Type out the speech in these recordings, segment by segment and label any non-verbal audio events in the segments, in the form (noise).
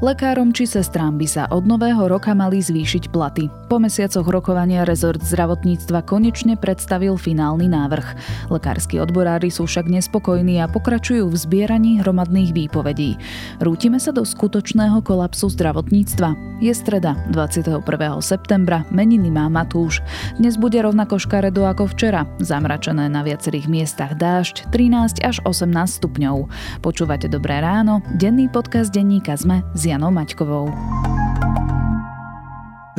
Lekárom či sestrám by sa od nového roka mali zvýšiť platy. Po mesiacoch rokovania rezort zdravotníctva konečne predstavil finálny návrh. Lekársky odborári sú však nespokojní a pokračujú v zbieraní hromadných výpovedí. Rútime sa do skutočného kolapsu zdravotníctva. Je streda, 21. septembra, meniny má Matúš. Dnes bude rovnako škaredo ako včera. Zamračené na viacerých miestach dážď, 13 až 18 stupňov. Počúvate Dobré ráno, denný podcast denníka ZME z Janou Maťkovou.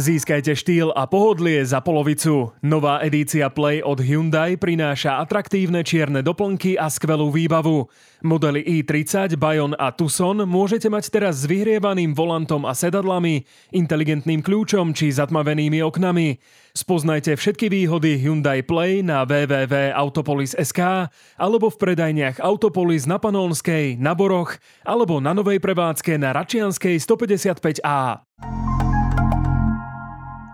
Získajte štýl a pohodlie za polovicu. Nová edícia Play od Hyundai prináša atraktívne čierne doplnky a skvelú výbavu. Modely i30, Bayon a Tucson môžete mať teraz s vyhrievaným volantom a sedadlami, inteligentným kľúčom či zatmavenými oknami. Spoznajte všetky výhody Hyundai Play na www.autopolis.sk alebo v predajniach Autopolis na Panolskej, na Boroch alebo na novej prevádzke na Račianskej 155A.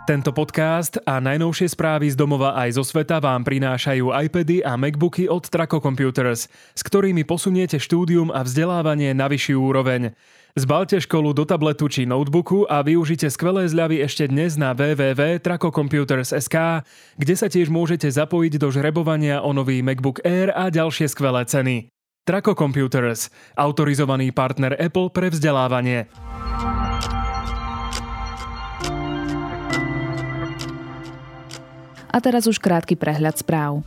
Tento podcast a najnovšie správy z domova aj zo sveta vám prinášajú iPady a MacBooky od Traco Computers, s ktorými posuniete štúdium a vzdelávanie na vyššiu úroveň. Zbalte školu do tabletu či notebooku a využite skvelé zľavy ešte dnes na www.tracocomputers.sk, kde sa tiež môžete zapojiť do žrebovania o nový MacBook Air a ďalšie skvelé ceny. Traco Computers, autorizovaný partner Apple pre vzdelávanie. A teraz už krátky prehľad správ.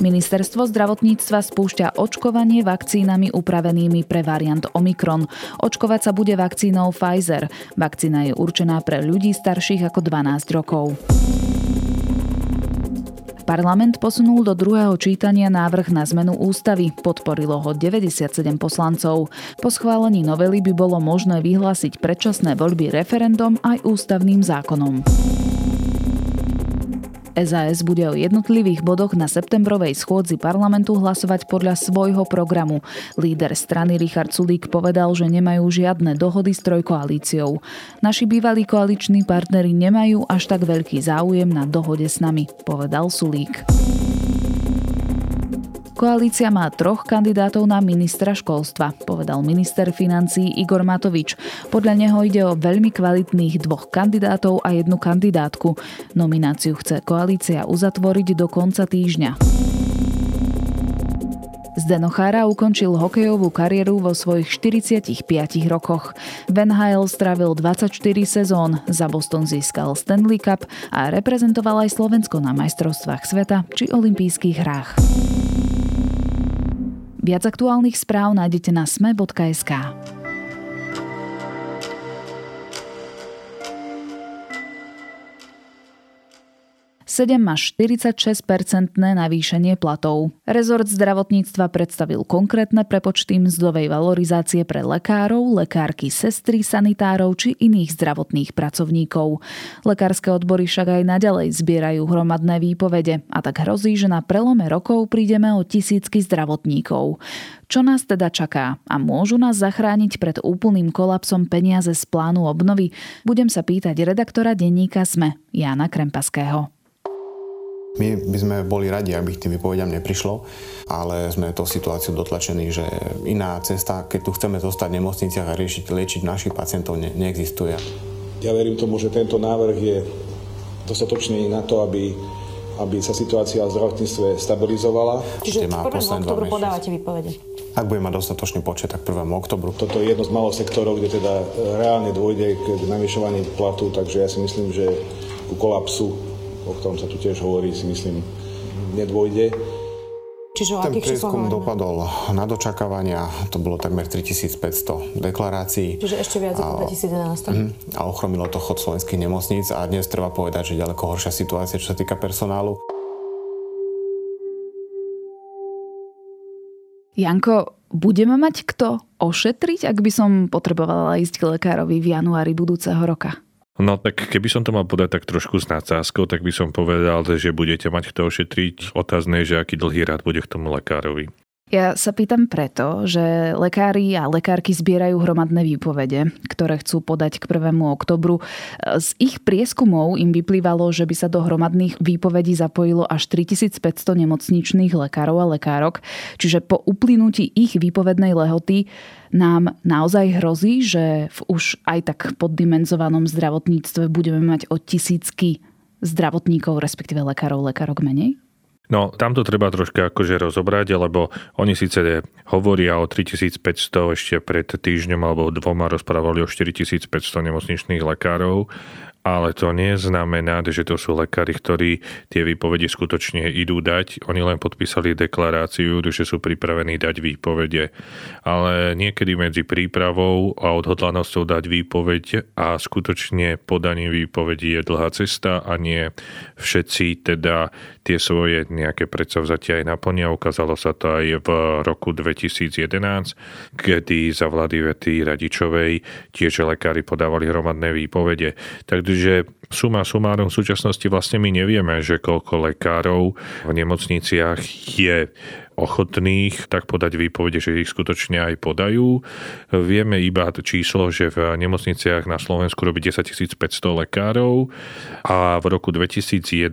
Ministerstvo zdravotníctva spúšťa očkovanie vakcínami upravenými pre variant Omikron. Očkovať sa bude vakcínou Pfizer. Vakcína je určená pre ľudí starších ako 12 rokov. Parlament posunul do druhého čítania návrh na zmenu ústavy. Podporilo ho 97 poslancov. Po schválení novely by bolo možné vyhlásiť predčasné voľby referendum aj ústavným zákonom. SAS bude o jednotlivých bodoch na septembrovej schôdzi parlamentu hlasovať podľa svojho programu. Líder strany Richard Sulík povedal, že nemajú žiadne dohody s trojkoalíciou. Naši bývalí koaliční partnery nemajú až tak veľký záujem na dohode s nami, povedal Sulík. Koalícia má troch kandidátov na ministra školstva, povedal minister financí Igor Matovič. Podľa neho ide o veľmi kvalitných dvoch kandidátov a jednu kandidátku. Nomináciu chce koalícia uzatvoriť do konca týždňa. Zdeno Chára ukončil hokejovú kariéru vo svojich 45 rokoch. Van Hale strávil 24 sezón, za Boston získal Stanley Cup a reprezentoval aj Slovensko na majstrovstvách sveta či olympijských hrách. Viac aktuálnych správ nájdete na sme.sk. 7 až 46-percentné navýšenie platov. Rezort zdravotníctva predstavil konkrétne prepočty mzdovej valorizácie pre lekárov, lekárky, sestry, sanitárov či iných zdravotných pracovníkov. Lekárske odbory však aj naďalej zbierajú hromadné výpovede a tak hrozí, že na prelome rokov prídeme o tisícky zdravotníkov. Čo nás teda čaká a môžu nás zachrániť pred úplným kolapsom peniaze z plánu obnovy? Budem sa pýtať redaktora denníka SME, Jana Krempaského. My by sme boli radi, aby tým vypovediam neprišlo, ale sme to situáciu dotlačení, že iná cesta, keď tu chceme zostať v nemocniciach a riešiť, liečiť našich pacientov, ne, neexistuje. Ja verím tomu, že tento návrh je dostatočný na to, aby aby sa situácia v zdravotníctve stabilizovala. Čiže v 1. oktobru podávate výpovede? Ak bude mať dostatočný počet, tak 1. oktobru. Toto je jedno z malých sektorov, kde teda reálne dôjde k navyšovaní platu, takže ja si myslím, že ku kolapsu o ktorom sa tu tiež hovorí, si myslím, nedôjde. Čiže o Ten prieskum dopadol na dočakávania, to bolo takmer 3500 deklarácií. Čiže ešte viac ako 2011. Uh-huh, a ochromilo to chod slovenských nemocníc a dnes treba povedať, že ďaleko horšia situácia, čo sa týka personálu. Janko, budeme mať kto ošetriť, ak by som potrebovala ísť k lekárovi v januári budúceho roka? No tak keby som to mal podať tak trošku s nadsázkou, tak by som povedal, že budete mať kto ošetriť. Otázne že aký dlhý rád bude k tomu lekárovi. Ja sa pýtam preto, že lekári a lekárky zbierajú hromadné výpovede, ktoré chcú podať k 1. oktobru. Z ich prieskumov im vyplývalo, že by sa do hromadných výpovedí zapojilo až 3500 nemocničných lekárov a lekárok. Čiže po uplynutí ich výpovednej lehoty nám naozaj hrozí, že v už aj tak poddimenzovanom zdravotníctve budeme mať o tisícky zdravotníkov, respektíve lekárov, lekárok menej? No, tam to treba troška akože rozobrať, lebo oni síce hovoria o 3500 ešte pred týždňom alebo dvoma rozprávali o 4500 nemocničných lekárov, ale to neznamená, že to sú lekári, ktorí tie výpovede skutočne idú dať. Oni len podpísali deklaráciu, že sú pripravení dať výpovede. Ale niekedy medzi prípravou a odhodlanosťou dať výpoveď a skutočne podaním výpovedí je dlhá cesta a nie všetci teda tie svoje nejaké predsavzatia aj naplnia. Ukázalo sa to aj v roku 2011, kedy za vlády Vety Radičovej tiež lekári podávali hromadné výpovede. Takže suma sumárom v súčasnosti vlastne my nevieme, že koľko lekárov v nemocniciach je ochotných tak podať výpovede, že ich skutočne aj podajú. Vieme iba číslo, že v nemocniciach na Slovensku robí 10 500 lekárov a v roku 2011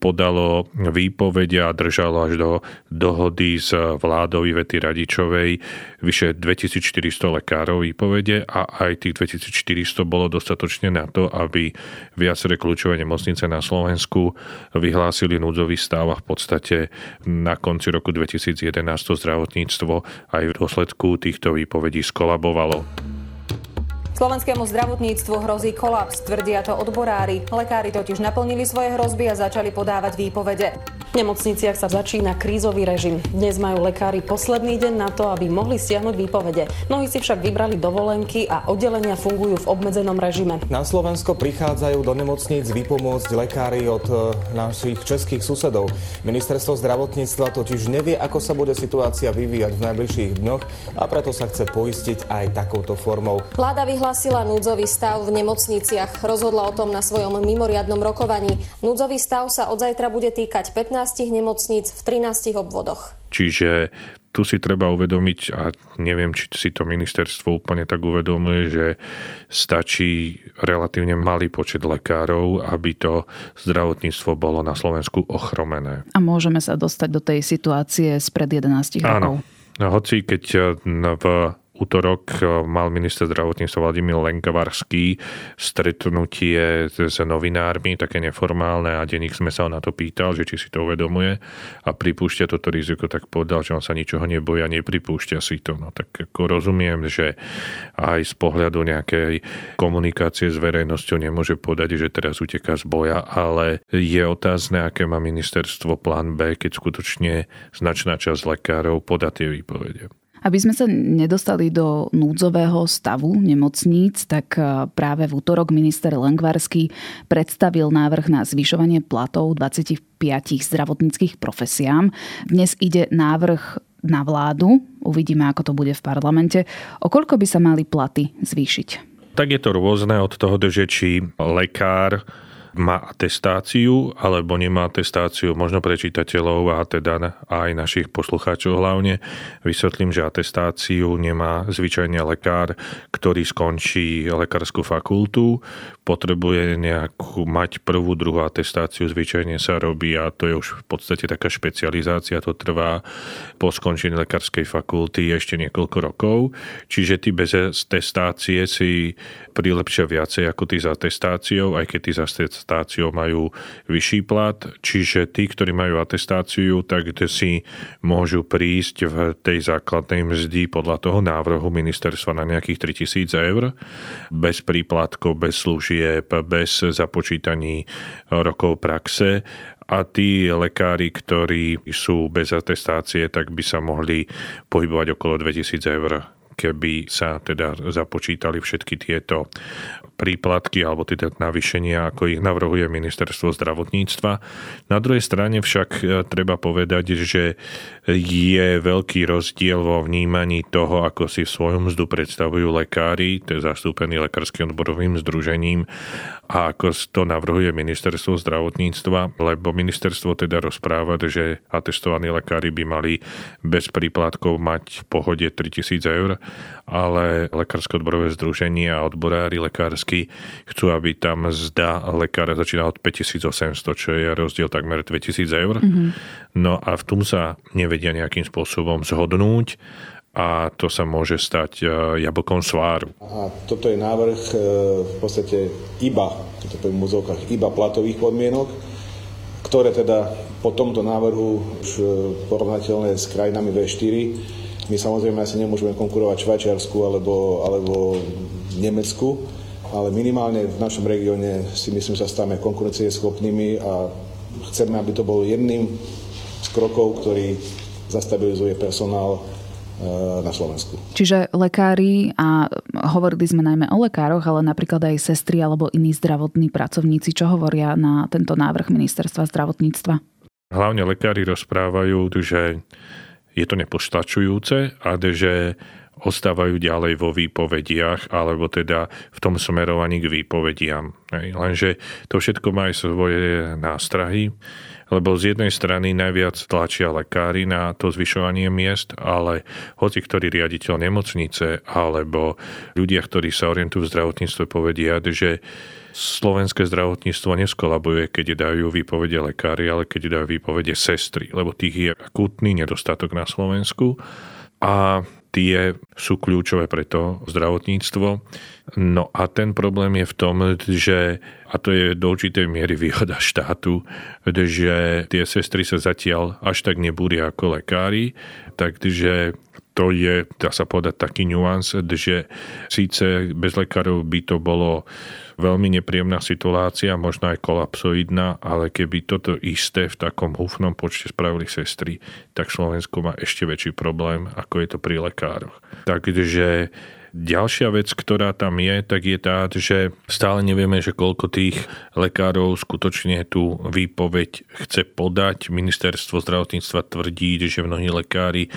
podalo výpovede a držalo až do dohody s vládou Ivety Radičovej vyše 2400 lekárov výpovede a aj tých 2400 bolo dostatočne na to, aby viaceré kľúčové nemocnice na Slovensku vyhlásili núdzový stav a v podstate na konci roku 2011 zdravotníctvo aj v dôsledku týchto výpovedí skolabovalo. Slovenskému zdravotníctvu hrozí kolaps, tvrdia to odborári. Lekári totiž naplnili svoje hrozby a začali podávať výpovede. V nemocniciach sa začína krízový režim. Dnes majú lekári posledný deň na to, aby mohli stiahnuť výpovede. Mnohí si však vybrali dovolenky a oddelenia fungujú v obmedzenom režime. Na Slovensko prichádzajú do nemocníc vypomôcť lekári od e, našich českých susedov. Ministerstvo zdravotníctva totiž nevie, ako sa bude situácia vyvíjať v najbližších dňoch a preto sa chce poistiť aj takouto formou. Vláda vyhlásila núdzový stav v nemocniciach. Rozhodla o tom na svojom mimoriadnom rokovaní. Núdzový stav sa od zajtra bude týkať 15 15 nemocníc v 13 obvodoch. Čiže tu si treba uvedomiť, a neviem, či si to ministerstvo úplne tak uvedomuje, že stačí relatívne malý počet lekárov, aby to zdravotníctvo bolo na Slovensku ochromené. A môžeme sa dostať do tej situácie spred 11 rokov. Áno. Hoci keď v útorok eh, mal minister zdravotníctva Vladimír Lenkavarský stretnutie s novinármi, také neformálne a denník sme sa na to pýtal, že či si to uvedomuje a pripúšťa toto riziko, tak povedal, že on sa ničoho neboja, nepripúšťa si to. No tak ako rozumiem, že aj z pohľadu nejakej komunikácie s verejnosťou nemôže povedať, že teraz uteká z boja, ale je otázne, aké má ministerstvo plán B, keď skutočne značná časť lekárov podá tie výpovede. Aby sme sa nedostali do núdzového stavu nemocníc, tak e, práve v útorok minister Lengvarský predstavil návrh na zvyšovanie platov 25 zdravotníckých profesiám. Dnes ide návrh na vládu, uvidíme, ako to bude v parlamente. O koľko by sa mali platy zvýšiť? Tak je to rôzne od toho, že či lekár má atestáciu alebo nemá atestáciu, možno pre čitateľov a teda aj našich poslucháčov hlavne. Vysvetlím, že atestáciu nemá zvyčajne lekár, ktorý skončí lekárskú fakultu, potrebuje nejakú, mať prvú, druhú atestáciu, zvyčajne sa robí a to je už v podstate taká špecializácia, to trvá po skončení lekárskej fakulty ešte niekoľko rokov, čiže tí bez atestácie si prilepšia viacej ako tí s atestáciou, aj keď tí s atestáciou majú vyšší plat, čiže tí, ktorí majú atestáciu, tak si môžu prísť v tej základnej mzdy podľa toho návrhu ministerstva na nejakých 3000 eur, bez príplatkov, bez služieb, bez započítaní rokov praxe. A tí lekári, ktorí sú bez atestácie, tak by sa mohli pohybovať okolo 2000 eur keby sa teda započítali všetky tieto príplatky alebo teda navýšenia, ako ich navrhuje ministerstvo zdravotníctva. Na druhej strane však e, treba povedať, že je veľký rozdiel vo vnímaní toho, ako si svoju mzdu predstavujú lekári, to je zastúpený lekárskym odborovým združením a ako to navrhuje ministerstvo zdravotníctva, lebo ministerstvo teda rozpráva, že atestovaní lekári by mali bez príplatkov mať v pohode 3000 eur, ale lekárske odborové združenie a odborári lekársky chcú, aby tam zda lekára začína od 5800, čo je rozdiel takmer 2000 eur. Mm-hmm. No a v tom sa nevedia nejakým spôsobom zhodnúť a to sa môže stať e, jablkom sváru. A toto je návrh e, v podstate iba, to poviem v muzovkách, iba platových podmienok, ktoré teda po tomto návrhu už e, porovnateľné s krajinami V4. My samozrejme asi nemôžeme konkurovať Švajčiarsku alebo, alebo Nemecku, ale minimálne v našom regióne si myslím, že sa stáme konkurencieschopnými a chceme, aby to bol jedným z krokov, ktorý zastabilizuje personál eh, na Slovensku. Čiže lekári, a hovorili sme najmä o lekároch, ale napríklad aj sestry alebo iní zdravotní pracovníci, čo hovoria na tento návrh ministerstva zdravotníctva? Hlavne lekári rozprávajú, že je to nepostačujúce a že ostávajú ďalej vo výpovediach, alebo teda v tom smerovaní k výpovediam. Lenže to všetko má aj svoje nástrahy, lebo z jednej strany najviac tlačia lekári na to zvyšovanie miest, ale hoci ktorý riaditeľ nemocnice alebo ľudia, ktorí sa orientujú v zdravotníctve, povedia, že slovenské zdravotníctvo neskolabuje, keď dajú výpovede lekári, ale keď dajú výpovede sestry, lebo tých je akútny nedostatok na Slovensku. A tie sú kľúčové pre to zdravotníctvo. No a ten problém je v tom, že, a to je do určitej miery výhoda štátu, že tie sestry sa zatiaľ až tak nebúria ako lekári, takže to je, dá sa povedať, taký nuans, že síce bez lekárov by to bolo veľmi nepríjemná situácia, možno aj kolapsoidná, ale keby toto isté v takom húfnom počte spravili sestry, tak Slovensko má ešte väčší problém, ako je to pri lekároch. Takže Ďalšia vec, ktorá tam je, tak je tá, že stále nevieme, že koľko tých lekárov skutočne tú výpoveď chce podať. Ministerstvo zdravotníctva tvrdí, že mnohí lekári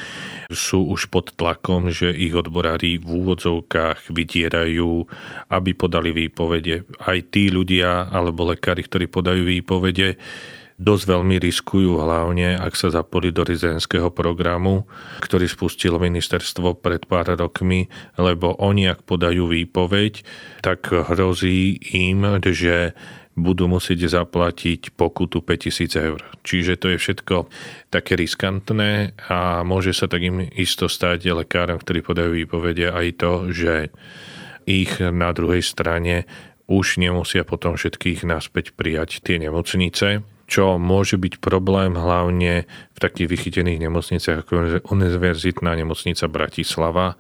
sú už pod tlakom, že ich odborári v úvodzovkách vydierajú, aby podali výpovede. Aj tí ľudia alebo lekári, ktorí podajú výpovede, dosť veľmi riskujú, hlavne ak sa zapoli do rizenského programu, ktorý spustilo ministerstvo pred pár rokmi, lebo oni, ak podajú výpoveď, tak hrozí im, že budú musieť zaplatiť pokutu 5000 eur. Čiže to je všetko také riskantné a môže sa tak im isto stať lekárom, ktorí podajú výpovede aj to, že ich na druhej strane už nemusia potom všetkých naspäť prijať tie nemocnice, čo môže byť problém hlavne v takých vychytených nemocniciach ako Univerzitná nemocnica Bratislava,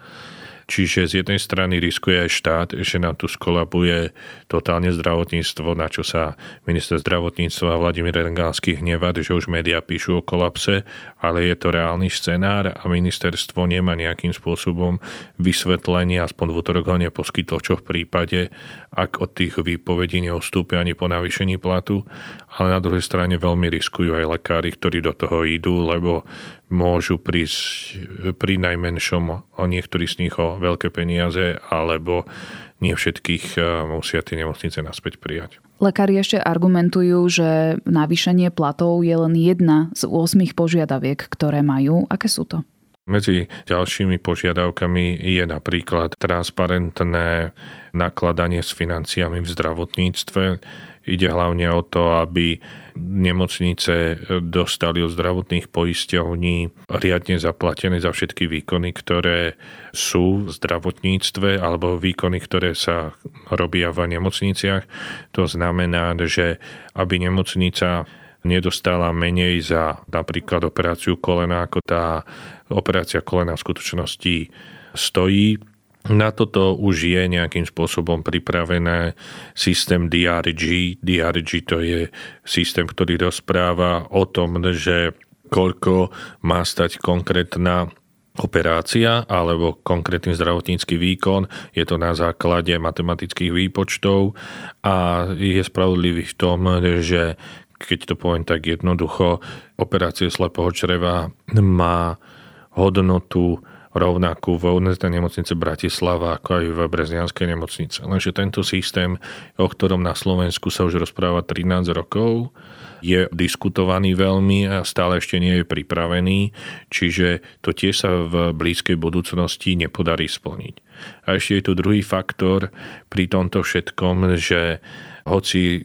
Čiže z jednej strany riskuje aj štát, že nám tu skolabuje totálne zdravotníctvo, na čo sa minister zdravotníctva Vladimír Rengánsky hnevá, že už médiá píšu o kolapse, ale je to reálny scenár a ministerstvo nemá nejakým spôsobom vysvetlenie, aspoň v útorok ho neposkytlo, čo v prípade, ak od tých výpovedí neostúpia ani po navýšení platu, ale na druhej strane veľmi riskujú aj lekári, ktorí do toho idú, lebo môžu prísť pri najmenšom o niektorí z nich o veľké peniaze, alebo nie všetkých eh, musia tie nemocnice naspäť prijať. Lekári ešte argumentujú, že navýšenie platov je len jedna z 8 požiadaviek, ktoré majú. Aké sú to? Medzi ďalšími požiadavkami je napríklad transparentné nakladanie s financiami v zdravotníctve. Ide hlavne o to, aby nemocnice dostali od zdravotných poisťovní riadne zaplatené za všetky výkony, ktoré sú v zdravotníctve alebo výkony, ktoré sa robia v nemocniciach. To znamená, že aby nemocnica nedostala menej za napríklad operáciu kolena, ako tá operácia kolena v skutočnosti stojí, na toto už je nejakým spôsobom pripravené systém DRG. DRG to je systém, ktorý rozpráva o tom, že koľko má stať konkrétna operácia alebo konkrétny zdravotnícky výkon. Je to na základe matematických výpočtov a je spravodlivý v tom, že keď to poviem tak jednoducho, operácia slepého čreva má hodnotu rovnakú v Univerzitnej nemocnice Bratislava ako aj v Breznianskej nemocnice. Lenže tento systém, o ktorom na Slovensku sa už rozpráva 13 rokov, je diskutovaný veľmi a stále ešte nie je pripravený, čiže to tiež sa v blízkej budúcnosti nepodarí splniť. A ešte je tu druhý faktor pri tomto všetkom, že hoci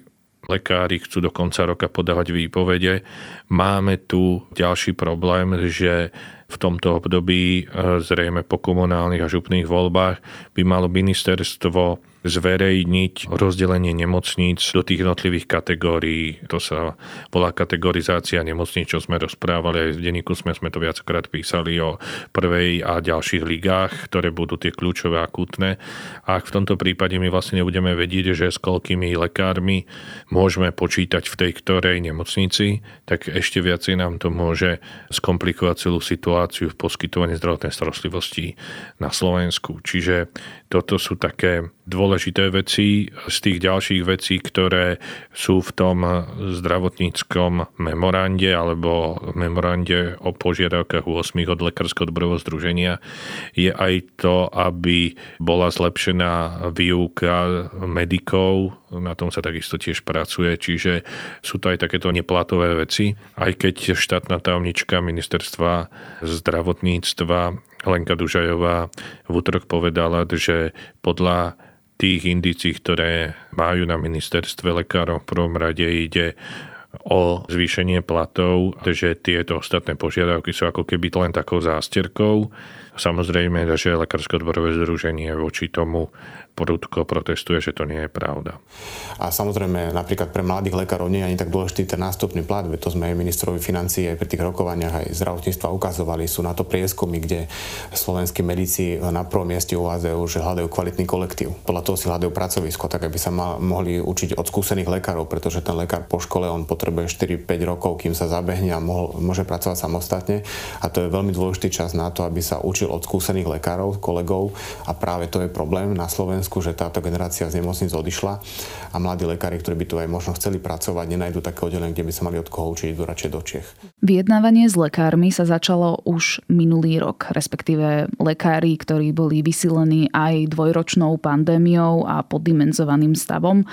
lekári chcú do konca roka podávať výpovede. Máme tu ďalší problém, že v tomto období, e, zrejme po komunálnych a župných voľbách, by malo ministerstvo zverejniť rozdelenie nemocníc do tých jednotlivých kategórií. To sa volá kategorizácia nemocníc, čo sme rozprávali aj v denníku sme, sme to viackrát písali o prvej a ďalších ligách, ktoré budú tie kľúčové akútne. A v tomto prípade my vlastne nebudeme vedieť, že s koľkými lekármi môžeme počítať v tej ktorej nemocnici, tak ešte viacej nám to môže skomplikovať celú situáciu v poskytovaní zdravotnej starostlivosti na Slovensku. Čiže toto sú také dôležité veci z tých ďalších vecí, ktoré sú v tom zdravotníckom memorande alebo memorande o požiadavkách 8 od Lekárskeho odborového združenia je aj to, aby bola zlepšená výuka medikov, na tom sa takisto tiež pracuje, čiže sú to aj takéto neplatové veci, aj keď štátna tajomnička ministerstva zdravotníctva Lenka Dužajová v útorok povedala, že podľa tých indícií, ktoré majú na ministerstve lekárov v prvom rade ide o zvýšenie platov, že tieto ostatné požiadavky sú ako keby len takou zásterkou. Samozrejme, že Lekárske odborové združenie voči tomu prudko protestuje, že to nie je pravda. A samozrejme, napríklad pre mladých lekárov nie je ani tak dôležitý ten nástupný plat, veď to sme aj ministrovi financií aj pri tých rokovaniach aj zdravotníctva ukazovali. Sú na to prieskumy, kde slovenskí medici na prvom mieste uvádzajú, že hľadajú kvalitný kolektív. Podľa toho si hľadajú pracovisko, tak aby sa mal, mohli učiť od skúsených lekárov, pretože ten lekár po škole on potrebuje 4-5 rokov, kým sa zabehne a mohol, môže pracovať samostatne. A to je veľmi dôležitý čas na to, aby sa učil od skúsených lekárov, kolegov a práve to je problém na Slovensku, že táto generácia z nemocnic odišla a mladí lekári, ktorí by tu aj možno chceli pracovať, nenajdu také oddelenie, kde by sa mali od koho učiť, idú radšej do Čech. Vyjednávanie s lekármi sa začalo už minulý rok, respektíve lekári, ktorí boli vysilení aj dvojročnou pandémiou a poddimenzovaným stavom.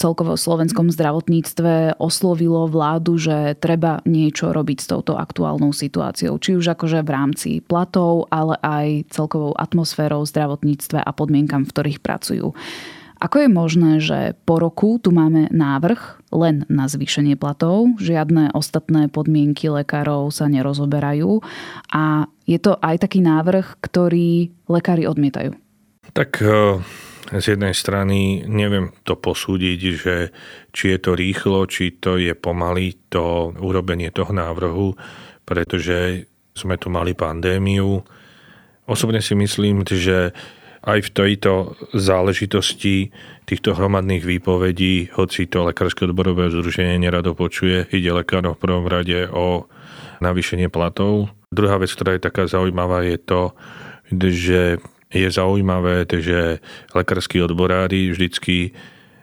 Celkovo v slovenskom zdravotníctve oslovilo vládu, že treba niečo robiť s touto aktuálnou situáciou, či už akože v rámci platov, ale aj celkovou atmosférou zdravotníctva a podmienkam, v ktorých pracujú. Ako je možné, že po roku tu máme návrh len na zvýšenie platov, žiadne ostatné podmienky lekárov sa nerozoberajú a je to aj taký návrh, ktorý lekári odmietajú? Tak e, z jednej strany neviem to posúdiť, že či je to rýchlo, či to je pomaly to urobenie toho návrhu, pretože sme tu mali pandémiu. Osobne si myslím, že aj v tejto záležitosti týchto hromadných výpovedí, hoci to Lekárske odborové združenie nerado počuje, ide lekárov v prvom rade o navýšenie platov. Druhá vec, ktorá je taká zaujímavá, je to, že je zaujímavé, že lekárskí odborári vždycky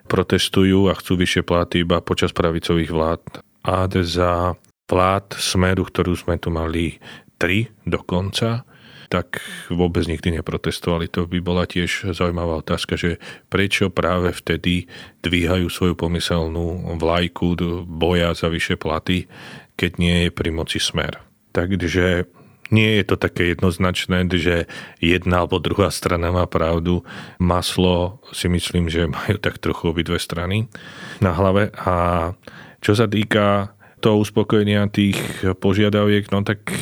protestujú a chcú vyššie platy iba počas pravicových vlád. A za vlád Smeru, ktorú sme tu mali tri dokonca, tak vôbec nikdy neprotestovali. To by bola tiež zaujímavá otázka, že prečo práve vtedy dvíhajú svoju pomyselnú vlajku boja za vyššie platy, keď nie je pri moci smer. Takže nie je to také jednoznačné, že jedna alebo druhá strana má pravdu. Maslo si myslím, že majú tak trochu obidve strany na hlave. A čo sa týka toho uspokojenia tých požiadaviek, no tak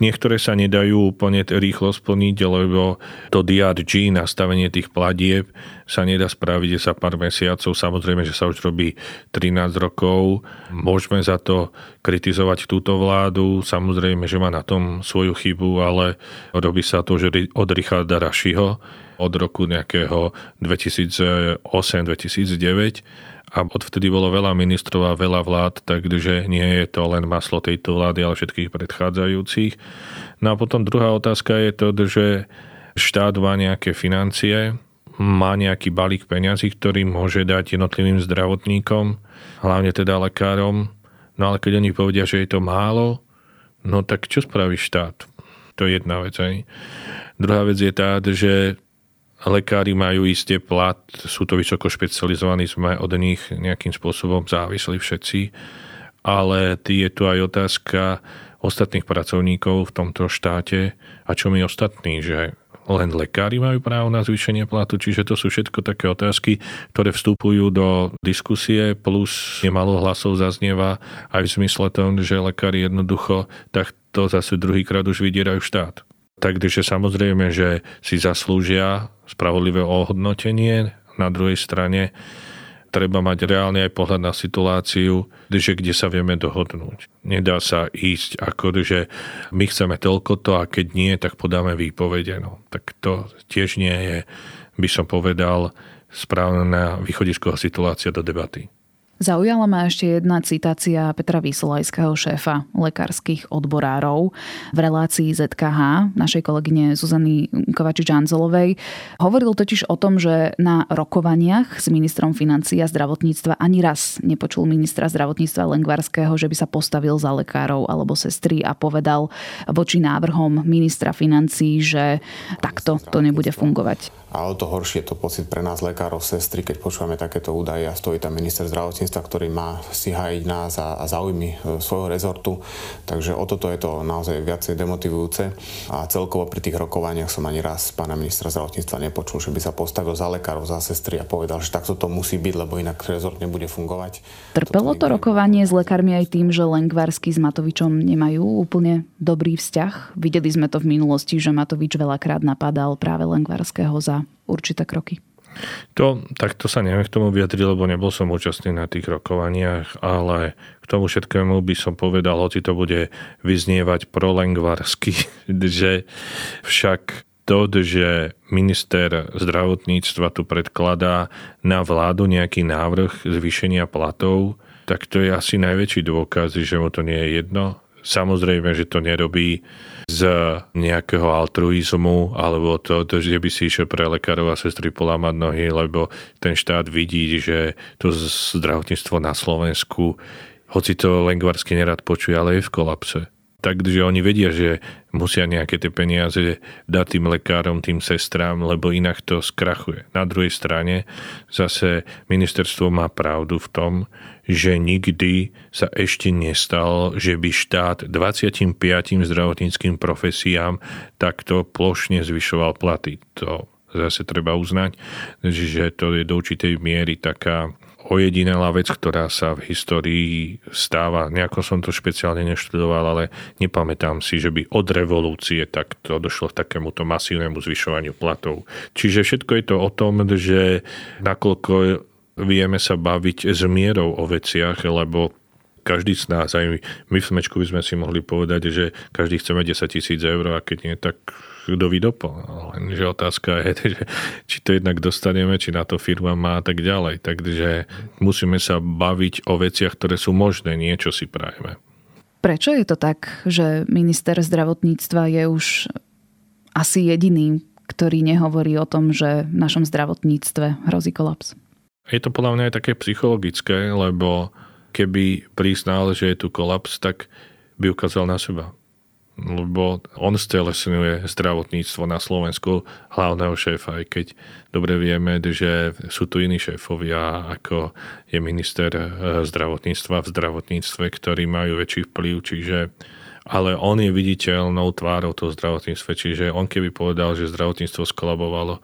Niektoré sa nedajú úplne rýchlo splniť, lebo to DRG, nastavenie tých platieb, sa nedá spraviť za pár mesiacov. Samozrejme, že sa už robí 13 rokov. Môžeme za to kritizovať túto vládu. Samozrejme, že má na tom svoju chybu, ale robí sa to že od Richarda Rašiho od roku nejakého 2008-2009 a odvtedy bolo veľa ministrov a veľa vlád, takže nie je to len maslo tejto vlády, ale všetkých predchádzajúcich. No a potom druhá otázka je to, že štát má nejaké financie, má nejaký balík peňazí, ktorý môže dať jednotlivým zdravotníkom, hlavne teda lekárom. No ale keď oni povedia, že je to málo, no tak čo spraví štát? To je jedna vec. Aj. Druhá vec je tá, že lekári majú isté plat, sú to vysoko špecializovaní, sme od nich nejakým spôsobom závislí všetci, ale je tu aj otázka ostatných pracovníkov v tomto štáte a čo my ostatní, že len lekári majú právo na zvýšenie platu, čiže to sú všetko také otázky, ktoré vstupujú do diskusie, plus nemalo hlasov zaznieva aj v zmysle tom, že lekári jednoducho takto zase druhýkrát už vydierajú štát. Takže samozrejme, že si zaslúžia spravodlivé ohodnotenie. Na druhej strane treba mať reálne aj pohľad na situáciu, že kde sa vieme dohodnúť. Nedá sa ísť ako, že my chceme toľko to a keď nie, tak podáme výpovede. No, tak to tiež nie je, by som povedal, správna východisková situácia do debaty. Zaujala ma ešte jedna citácia Petra Vysolajského šéfa lekárskych odborárov v relácii ZKH, našej kolegyne Zuzany Kovačič-Anzelovej. Hovoril totiž o tom, že na rokovaniach s ministrom financií a zdravotníctva ani raz nepočul ministra zdravotníctva Lengvarského, že by sa postavil za lekárov alebo sestry a povedal voči návrhom ministra financií, že takto to nebude fungovať. A o to horšie je to pocit pre nás lekárov, sestry, keď počúvame takéto údaje a stojí tam minister zdravotníctva, ktorý má si hájiť nás a, a záujmy e, svojho rezortu. Takže o toto je to naozaj viacej demotivujúce. A celkovo pri tých rokovaniach som ani raz pána ministra zdravotníctva nepočul, že by sa postavil za lekárov, za sestry a povedal, že takto to musí byť, lebo inak rezort nebude fungovať. Trpelo to rokovanie s lekármi aj tým, že Lengvarsky s Matovičom nemajú úplne dobrý vzťah? Videli sme to v minulosti, že Matovič veľakrát napadal práve Lengvarského za určité kroky? To, tak to sa neviem k tomu vyjadriť, lebo nebol som účastný na tých rokovaniach, ale k tomu všetkému by som povedal, hoci to bude vyznievať prolengvarsky, (laughs) že však to, že minister zdravotníctva tu predkladá na vládu nejaký návrh zvýšenia platov, tak to je asi najväčší dôkaz, že mu to nie je jedno. Samozrejme, že to nerobí z nejakého altruizmu alebo to, to, že by si išiel pre lekárov a sestry polámať nohy, lebo ten štát vidí, že to zdravotníctvo na Slovensku, hoci to Lengvarsky nerad počuje, ale je v kolapse. Takže oni vedia, že musia nejaké tie peniaze dať tým lekárom, tým sestrám, lebo inak to skrachuje. Na druhej strane zase ministerstvo má pravdu v tom, že nikdy sa ešte nestalo, že by štát 25 zdravotníckým profesiám takto plošne zvyšoval platy. To zase treba uznať, že to je do určitej miery taká ojedinelá vec, ktorá sa v histórii stáva. Nejako som to špeciálne neštudoval, ale nepamätám si, že by od revolúcie takto došlo k takémuto masívnemu zvyšovaniu platov. Čiže všetko je to o tom, že nakoľko vieme sa baviť s mierou o veciach, lebo každý z nás, aj my v Smečku by sme si mohli povedať, že každý chceme 10 tisíc eur a keď nie, tak kto vydopol. Lenže otázka je, že, či to jednak dostaneme, či na to firma má a tak ďalej. Takže musíme sa baviť o veciach, ktoré sú možné, niečo si prajeme. Prečo je to tak, že minister zdravotníctva je už asi jediný, ktorý nehovorí o tom, že v našom zdravotníctve hrozí kolaps? Je to podľa mňa aj také psychologické, lebo keby priznal, že je tu kolaps, tak by ukázal na seba. Lebo on stelesňuje zdravotníctvo na Slovensku hlavného šéfa, aj keď dobre vieme, že sú tu iní šéfovia, ako je minister eh, zdravotníctva v zdravotníctve, ktorí majú väčší vplyv, čiže ale on je viditeľnou tvárou toho zdravotníctva, čiže on keby povedal, že zdravotníctvo skolabovalo,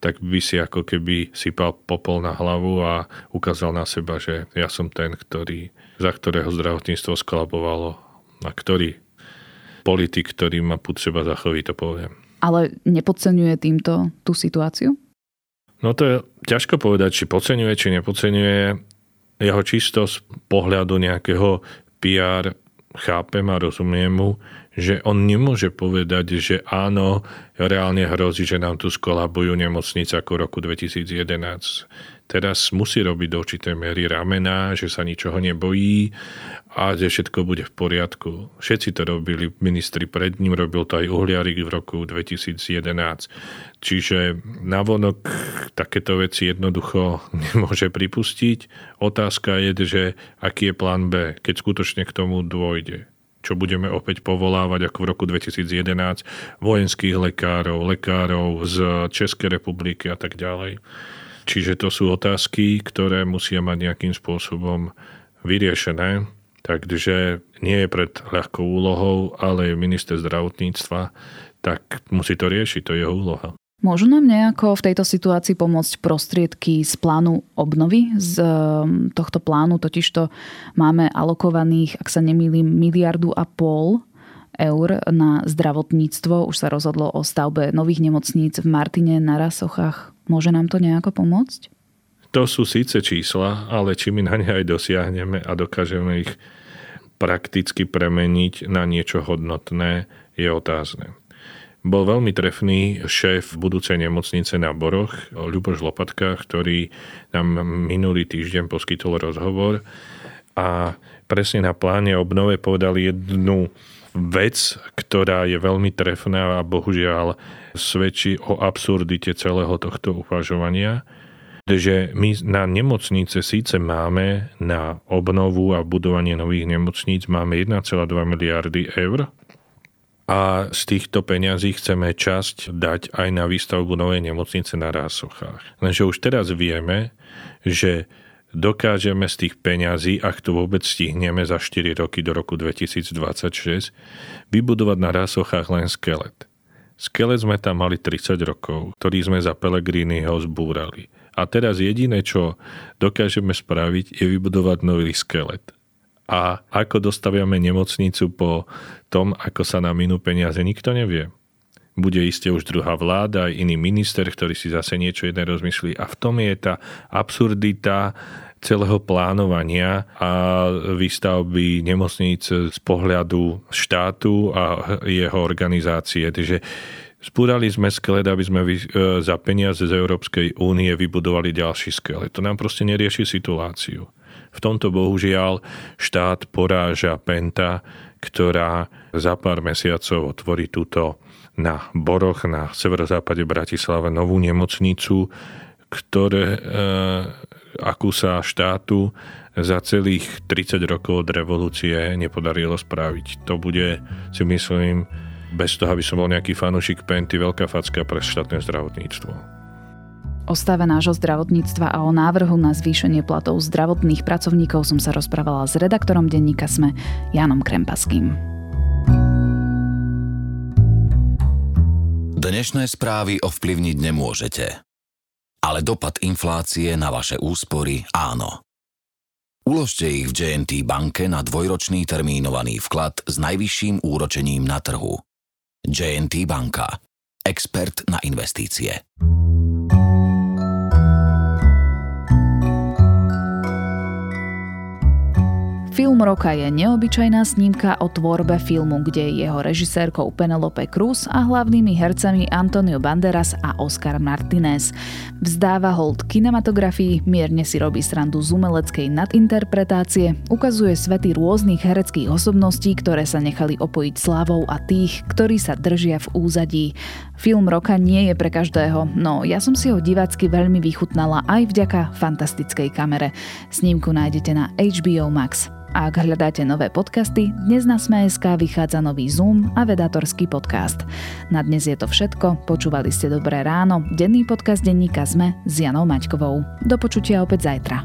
tak by si ako keby sypal popol na hlavu a ukázal na seba, že ja som ten, ktorý, za ktorého zdravotníctvo skolabovalo a ktorý politik, ktorý má pod seba zachoví, to poviem. Ale nepodceňuje týmto tú situáciu? No to je ťažko povedať, či podceňuje, či nepodceňuje. Jeho čisto z pohľadu nejakého PR chápem a rozumiem mu, že on nemôže povedať, že áno, reálne hrozí, že nám tu skolabujú nemocnice ako v roku 2011. teraz musí robiť do určitej miery ramena, že sa ničoho nebojí a že všetko bude v poriadku. Všetci to robili, ministri pred ním, robil to aj Uhliarik v roku 2011. Čiže navonok takéto veci jednoducho (laughs) nemôže pripustiť. Otázka je, že aký je plán B, keď skutočne k tomu dôjde čo budeme opäť povolávať ako v roku 2011, vojenských lekárov, lekárov z Českej republiky a tak ďalej. Čiže to sú otázky, ktoré musia mať nejakým spôsobom vyriešené. Takže nie je pred ľahkou úlohou, ale je minister zdravotníctva, tak musí to riešiť, to je jeho úloha. Môžu nám nejako v tejto situácii pomôcť prostriedky z plánu obnovy? Z ehm, tohto plánu totižto máme alokovaných, ak sa nemýlim, miliardu a pol eur na zdravotníctvo. Už sa rozhodlo o stavbe nových nemocníc v Martine na Rasochách. Môže nám to nejako pomôcť? To sú síce čísla, ale či my na ne aj dosiahneme a dokážeme ich prakticky premeniť na niečo hodnotné, je otázne. Bol veľmi trefný šéf budúcej nemocnice na Boroch, Ľuboš Lopatka, ktorý nám minulý týždeň poskytol rozhovor a presne na pláne obnove povedal jednu vec, ktorá je veľmi trefná a bohužiaľ svedčí o absurdite celého tohto uvažovania, že my na nemocnice síce máme na obnovu a budovanie nových nemocníc máme 1,2 miliardy eur a z týchto peňazí chceme časť dať aj na výstavbu novej nemocnice na Rásochách. Lenže už teraz vieme, že dokážeme z tých peňazí, ak to vôbec stihneme za 4 roky do roku 2026, vybudovať na Rásochách len skelet. Skelet sme tam mali 30 rokov, ktorý sme za Pelegriniho zbúrali. A teraz jediné, čo dokážeme spraviť, je vybudovať nový skelet. A ako dostaviame nemocnicu po tom, ako sa nám minú peniaze, nikto nevie. Bude iste už druhá vláda, aj iný minister, ktorý si zase niečo jedné rozmyslí. A v tom je tá absurdita celého plánovania a výstavby nemocníc z pohľadu štátu a jeho organizácie. Takže Spúrali sme skelet, aby sme e, za peniaze z Európskej únie vybudovali ďalší skelet. To nám proste nerieši situáciu. V tomto bohužiaľ štát poráža Penta, ktorá za pár mesiacov otvorí túto na Boroch na severozápade Bratislave novú nemocnicu, ktoré, e, akú sa štátu za celých 30 rokov od revolúcie nepodarilo spraviť. To bude, si myslím, bez toho, aby som bol nejaký fanúšik Penty, veľká facka pre štátne zdravotníctvo. O stave nášho zdravotníctva a o návrhu na zvýšenie platov zdravotných pracovníkov som sa rozprávala s redaktorom denníka SME Janom Krempaským. Dnešné správy ovplyvniť nemôžete. Ale dopad inflácie na vaše úspory áno. Uložte ich v JNT banke na dvojročný termínovaný vklad s najvyšším úročením na trhu. JNT banka. Expert na investície. Film roka je neobyčajná snímka o tvorbe filmu, kde je jeho režisérkou Penelope Cruz a hlavnými hercami Antonio Banderas a Oscar Martinez. Vzdáva hold kinematografii, mierne si robí srandu z umeleckej nadinterpretácie, ukazuje svety rôznych hereckých osobností, ktoré sa nechali opojiť slávou a tých, ktorí sa držia v úzadí. Film roka nie je pre každého, no ja som si ho divácky veľmi vychutnala aj vďaka fantastickej kamere. Snímku nájdete na HBO Max. A ak hľadáte nové podcasty, dnes na Sme.sk vychádza nový Zoom a vedatorský podcast. Na dnes je to všetko, počúvali ste Dobré ráno, denný podcast denníka Sme s Janou Maťkovou. Do počutia opäť zajtra.